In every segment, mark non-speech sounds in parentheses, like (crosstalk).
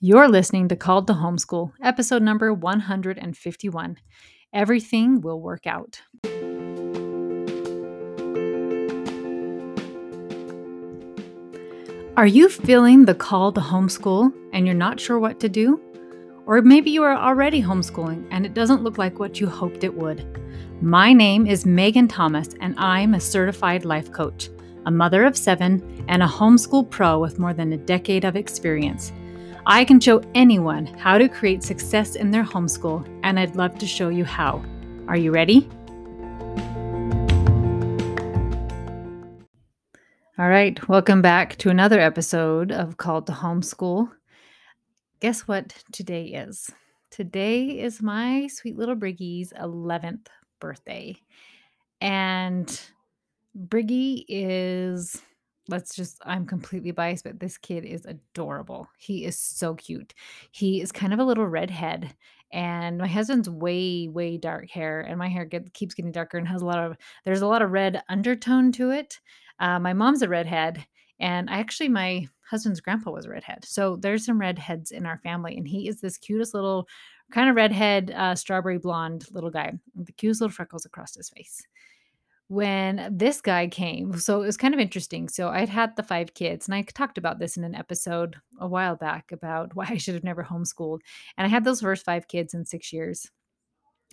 You're listening to Called to Homeschool, episode number 151. Everything will work out. Are you feeling the call to homeschool and you're not sure what to do? Or maybe you are already homeschooling and it doesn't look like what you hoped it would. My name is Megan Thomas and I'm a certified life coach, a mother of seven, and a homeschool pro with more than a decade of experience. I can show anyone how to create success in their homeschool, and I'd love to show you how. Are you ready? All right, welcome back to another episode of Called to Homeschool. Guess what today is? Today is my sweet little Briggy's 11th birthday. And Briggy is let's just I'm completely biased, but this kid is adorable. He is so cute. He is kind of a little redhead and my husband's way way dark hair and my hair get, keeps getting darker and has a lot of there's a lot of red undertone to it. Uh, my mom's a redhead and I actually my husband's grandpa was a redhead. So there's some redheads in our family and he is this cutest little kind of redhead uh, strawberry blonde little guy with the cutest little freckles across his face when this guy came. So it was kind of interesting. So I'd had the five kids, and I talked about this in an episode a while back about (laughs) why I should have never homeschooled. And I had those first five kids in six years.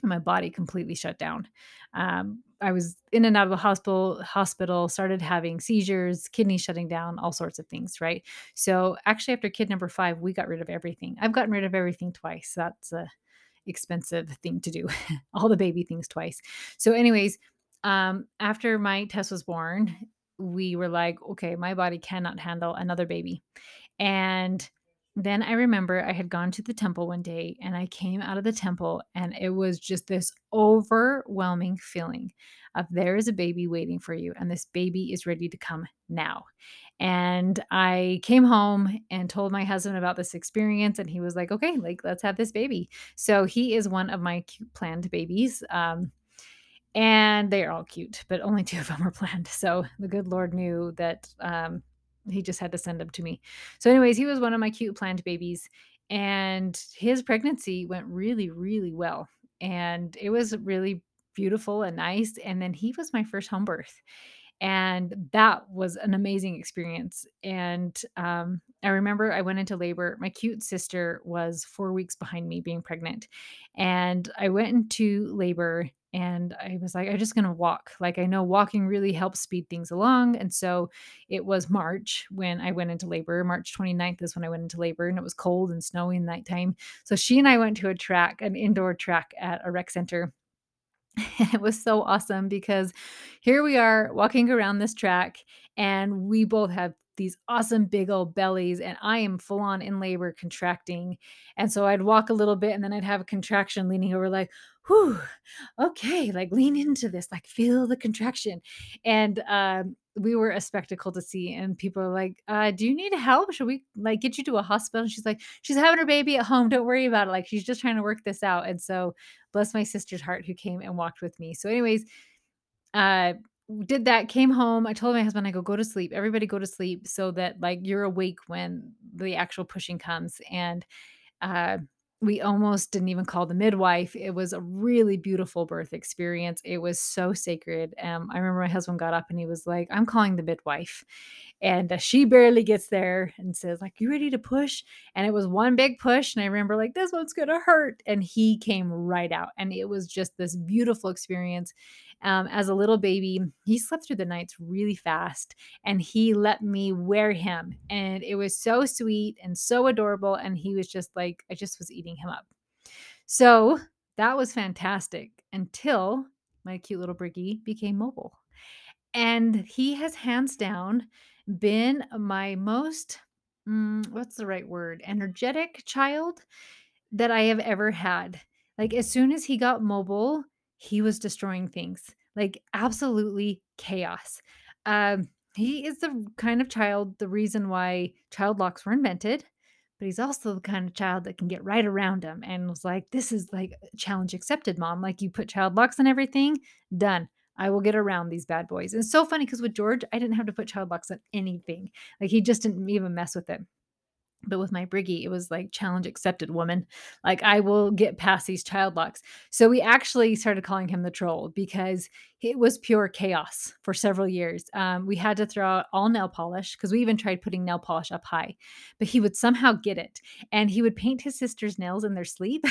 My body completely shut down. Um, I was in and out of the hospital, hospital, started having seizures, kidney shutting down, all sorts of things, right? So actually, after kid number five, we got rid of everything. I've gotten rid of everything twice. That's a expensive thing to do, (laughs) all the baby things twice. So, anyways, um, after my Tess was born, we were like, okay, my body cannot handle another baby. And then I remember I had gone to the temple one day and I came out of the temple and it was just this overwhelming feeling of there is a baby waiting for you and this baby is ready to come now. And I came home and told my husband about this experience and he was like, okay, like let's have this baby. So he is one of my planned babies. Um, and they are all cute, but only (laughs) two of them were planned. So the good Lord knew that um, he just had to send them to me. So, anyways, he was one of my cute planned babies, and his pregnancy went really, really well, and it was really beautiful and nice. And then he was my first home birth. And that was an amazing experience. And um, I remember I went into labor. My cute sister was four weeks behind me being pregnant. And I went into labor and I was like, I'm just going to walk. Like, I know walking really helps speed things along. And so it was March when I went into labor. March 29th is when I went into labor, and it was cold and snowy in nighttime. So she and I went to a track, an indoor track at a rec center. And (laughs) it was so awesome because here we are walking around this track, and we both have these awesome big old bellies and I am full on in labor contracting. And so I'd walk a little bit and then I'd have a contraction leaning over like, whew, okay, like lean into this, like feel the contraction. And um, we were a spectacle to see. And people are like, uh, do you need help? Should we like get you to a hospital? And she's like, she's having her baby at home. Don't worry about it. Like she's just trying to work this out. And so bless my sister's heart who came and walked with me. So anyways, uh, did that, came home. I told my husband, I go, go to sleep. Everybody go to sleep so that like you're awake when the actual pushing comes. And uh, we almost didn't even call the midwife. It was a really beautiful birth experience. It was so sacred. Um, I remember my husband got up and he was like, I'm calling the midwife. And uh, she barely gets there and says, like, you ready to push? And it was one big push. And I remember like, this one's to hurt. And he came right out. And it was just this beautiful experience um, as a little baby, he slept through the nights really fast and he let me wear him. And it was so sweet and so adorable. And he was just like, I just was eating him up. So that was fantastic until my cute little Briggy became mobile. And he has hands down been my most, mm, what's the right word, energetic child that I have ever had. Like, as soon as he got mobile, he was destroying things like absolutely chaos. Um, he is the kind of child, the reason why child locks were invented, but he's also the kind of child that can get right around him and was like, This is like challenge accepted, mom. Like, you put child locks on everything, done. I will get around these bad boys. And it's so funny because with George, I didn't have to put child locks on anything. Like, he just didn't even mess with it. But with my Briggy, it was like challenge accepted woman. Like I will get past these child locks. So we actually started calling him the troll because it was pure chaos for several years. Um, we had to throw out all nail polish because we even tried putting nail polish up high, but he would somehow get it and he would paint his sister's nails in their sleep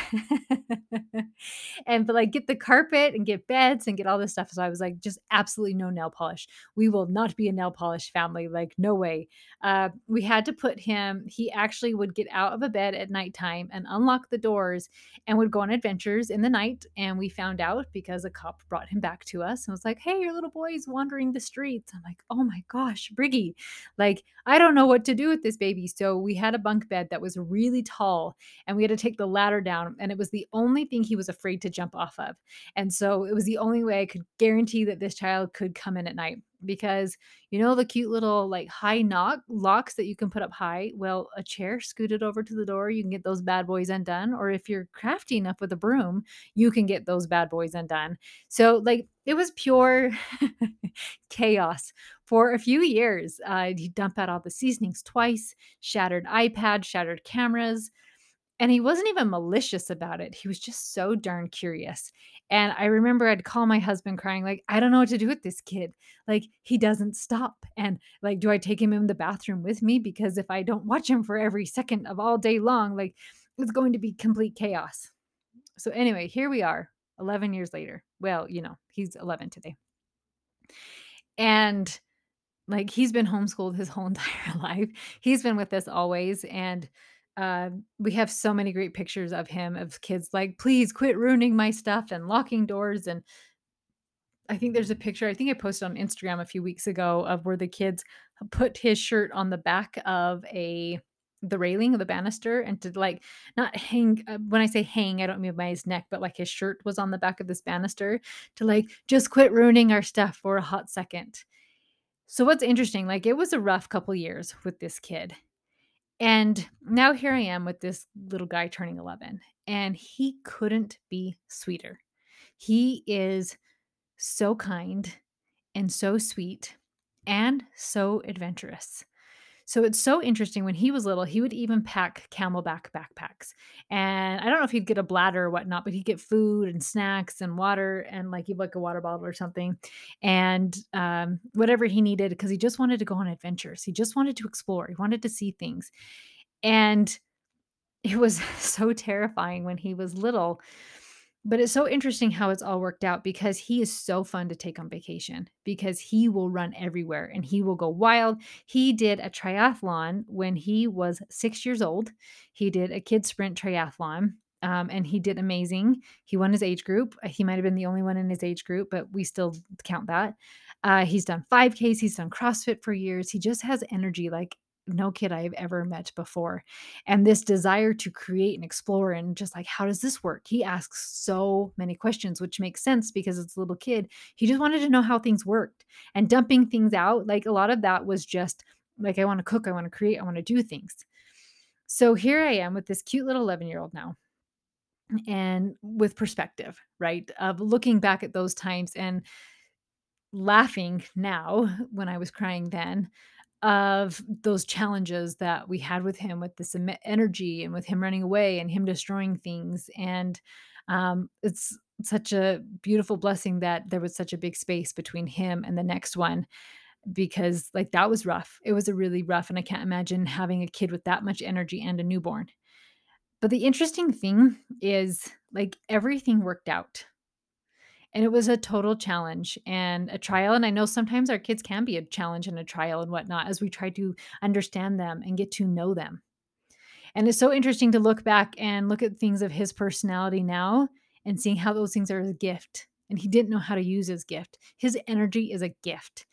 (laughs) and but like get the carpet and get beds and get all this stuff. So I was like, just absolutely no nail polish. We will not be a nail polish family. Like, no way. Uh, we had to put him, he actually would get out of a bed at nighttime and unlock the doors and would go on adventures in the night. And we found out because a cop brought him back to us and I was like, Hey, your little boy's wandering the streets. I'm like, Oh my gosh, Briggy. Like, I don't know what to do with this baby. So we had a bunk bed that was really tall and we had to take the ladder down. And it was the only thing he was afraid to jump off of. And so it was the only way I could guarantee that this child could come in at night because you know the cute little like high knock locks that you can put up high? Well a chair scooted over to the door you can get those bad boys undone or if you're crafty enough with a broom you can get those bad boys undone. So like it was pure (laughs) chaos. For a few years uh, he dumped out all the seasonings twice shattered ipad shattered cameras and he wasn't even malicious about it. He was just so darn curious. And I remember I'd call my husband crying, like, I don't know what to do with this kid. Like, he doesn't stop. And like, do I take him in the bathroom with me? Because if I don't watch him for every second of all day long, like, it's going to be complete chaos. So, anyway, here we are 11 years later. Well, you know, he's 11 today. And like, he's been homeschooled his whole (laughs) entire life. He's been with us always. And uh, we have so many great pictures of him, of kids like, please quit ruining my stuff and locking doors. And I think there's a picture, I think I posted on Instagram a few weeks ago of where the kids put his shirt on the back of a the railing of the banister and to like not hang uh, when i say hang i don't mean by his neck but like his shirt was on the back of this banister to like just quit ruining our stuff for a hot second so what's interesting like it was a rough couple years with this kid and now here I am with this little guy turning 11, and he couldn't be sweeter. He is so kind and so sweet and so adventurous. So it's so interesting. When he was little, he would even pack CamelBak backpacks. And I don't know if he'd get a bladder or whatnot, but he'd get food and snacks and water and like he'd like a water bottle or something and um, whatever he needed because he just wanted to go on adventures. He just wanted to explore. He wanted to see things. And it was (laughs) so terrifying when he was little but it's so interesting how it's all worked out because he is so fun to take on vacation because he will run everywhere and he will go wild. He did a triathlon when he was six years old. He did a kid sprint triathlon um, and he did amazing. He won his age group. He might have been the only one in his age group, but we still count that. Uh, he's done 5Ks, he's done CrossFit for years. He just has energy like no kid I've ever met before. And this desire to create and explore and just like, how does this work? He asks so many questions, which makes sense because it's a little kid. He just wanted to know how things worked and dumping things out. Like a lot of that was just like, I want to cook, I want to create, I want to do things. So here I am with this cute little 11 year old now and with perspective, right? Of looking back at those times and laughing now when I was crying then of those challenges that we had with him with this energy and with him running away and him destroying things and um, it's such a beautiful blessing that there was such a big space between him and the next one because like that was rough. It was a really rough and i can't imagine having a kid with that much energy and a newborn. But the interesting thing is like everything worked out and it was a total challenge and a trial. And I know sometimes our kids can be a challenge and a trial and whatnot as we try to understand them and get to know them. And it's so interesting to look back and look at things of his personality now and seeing how those things are a gift. And he didn't know how to use his gift. His energy is a gift.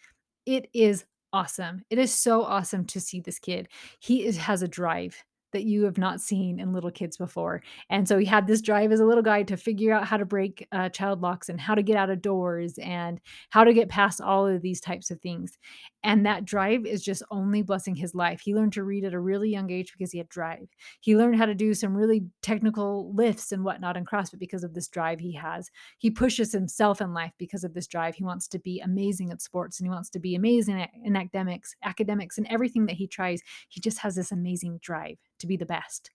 It is awesome. It is so awesome to see this kid. He is, has a drive that you have not seen in little kids before. And so he had this drive as a little guy to figure out how to break uh, child locks and how to get out of doors and how to get past all of these types of things. And that drive is just only blessing his life. He learned to read at a really young age because he had drive. He learned how to do some really technical lifts and whatnot in CrossFit because of this drive he has. He pushes himself in life because of this drive. He wants to be amazing at sports and he wants to be amazing in academics, academics and everything that he tries. He just has this amazing drive to be the best.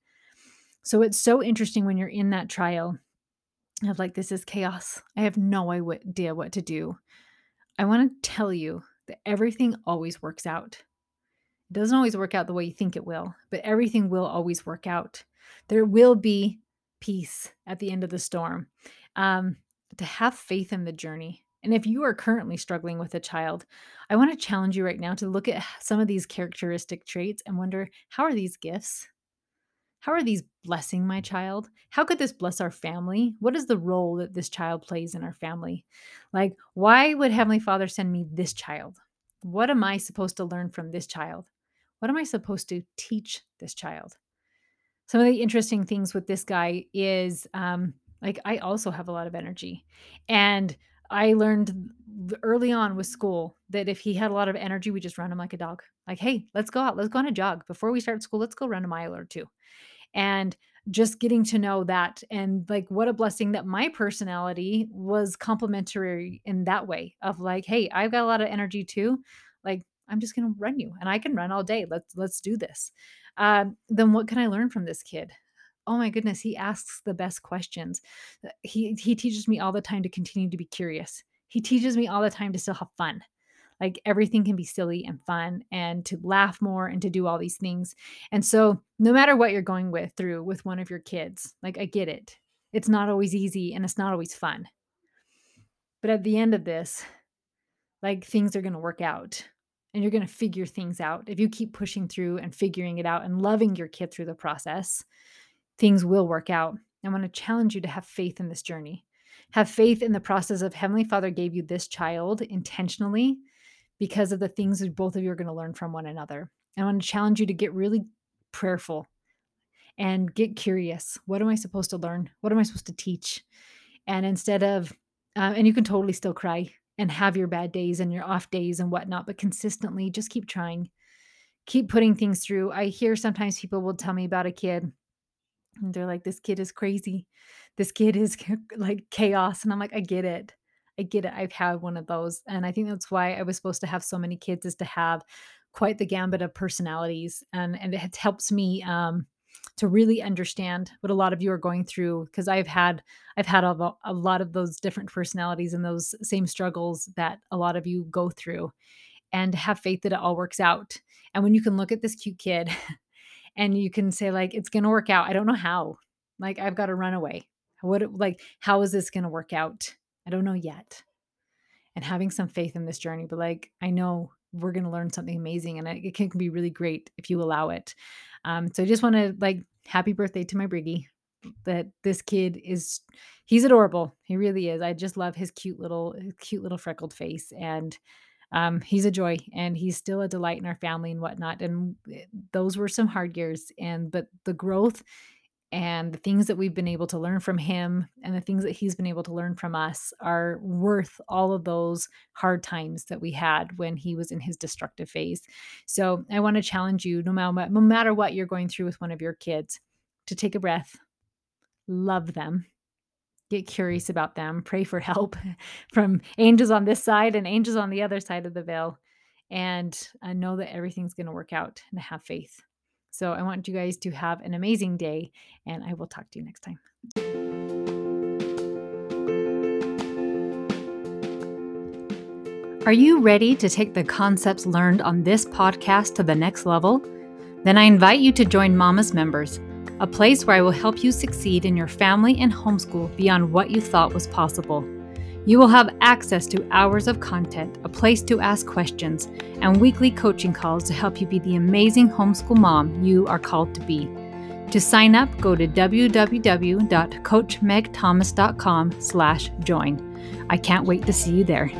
So it's so interesting when you're in that trial of like, this is chaos. I have no idea what to do. I want to tell you that everything always works out. It doesn't always work out the way you think it will, but everything will always work out. There will be peace at the end of the storm. Um, to have faith in the journey. And if you are currently struggling with a child, I want to challenge you right now to look at some of these characteristic traits and wonder how are these gifts? How are these blessing my child? How could this bless our family? What is the role that this child plays in our family? Like, why would Heavenly Father send me this child? What am I supposed to learn from this child? What am I supposed to teach this child? Some of the interesting things with this guy is um, like, I also have a lot of energy. And I learned early on with school that if he had a lot of energy, we just run him like a dog. Like, hey, let's go out, let's go on a jog. Before we start school, let's go run a mile or two and just getting to know that and like what a blessing that my personality was complementary in that way of like hey i've got a lot of energy too like i'm just going to run you and i can run all day let's let's do this. Um, then what can i learn from this kid? Oh my goodness he asks the best questions. He he teaches me all the time to continue to be curious. He teaches me all the time to still have fun like everything can be silly and fun and to laugh more and to do all these things. And so, no matter what you're going with through with one of your kids, like I get it. It's not always easy and it's not always fun. But at the end of this, like things are going to work out and you're going to figure things out. If you keep pushing through and figuring it out and loving your kid through the process, things will work out. I want to challenge you to have faith in this journey. Have faith in the process of Heavenly Father gave you this child intentionally because of the things that both of you are going to learn from one another. I want to challenge you to get really prayerful and get curious. What am I supposed to learn? What am I supposed to teach? And instead of, uh, and you can totally still cry and have your bad days and your off days and whatnot, but consistently just keep trying, keep putting things through. I hear sometimes people will tell me about a kid and they're like, this kid is crazy. This kid is (laughs) like chaos. And I'm like, I get it. I get it. I've had one of those. And I think that's why I was supposed to have so many kids is to have quite the gambit of personalities. And, and it helps me um, to really understand what a lot of you are going through because I've had I've had a, a lot of those different personalities and those same struggles that a lot of you go through and have faith that it all works out. And when you can look at this cute kid (laughs) and you can say like it's going to work out. I don't know how. Like I've got to run away. What like how is this going to work out? I don't know yet. And having some faith in this journey, but like, I know we're going to learn something amazing and it can be really great if you allow it. Um, so I just want to like, happy birthday to my Briggy. That this kid is, he's adorable. He really is. I just love his cute little, cute little freckled face. And um, he's a joy and he's still a delight in our family and whatnot. And eh, those were some hard years. And, but the growth and the things that we've been able to learn from him and the things that he's been able to learn from us are worth all of those hard times that we had when he was in his destructive phase. So I want to challenge you no matter, no matter what you're going through with one of your kids to take a breath, love them, get curious about them, pray for help (laughs) from angels on this side and angels on the other side of the veil, and uh, know that everything's going to work out and have faith. So I want you guys to have an amazing day, and I will talk to you next time. Are you ready to take the concepts learned on this podcast to the next level? Then I invite you to join Mama's Members, a place where I will help you succeed in your family and homeschool beyond what you thought was possible. You will have access to hours of content, a place to ask questions, and weekly coaching calls to help you be the amazing homeschool mom you are called to be. To sign up, go to www.coachmegthomas.com slash join. I can't wait to see you there.